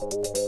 Música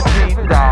15 down.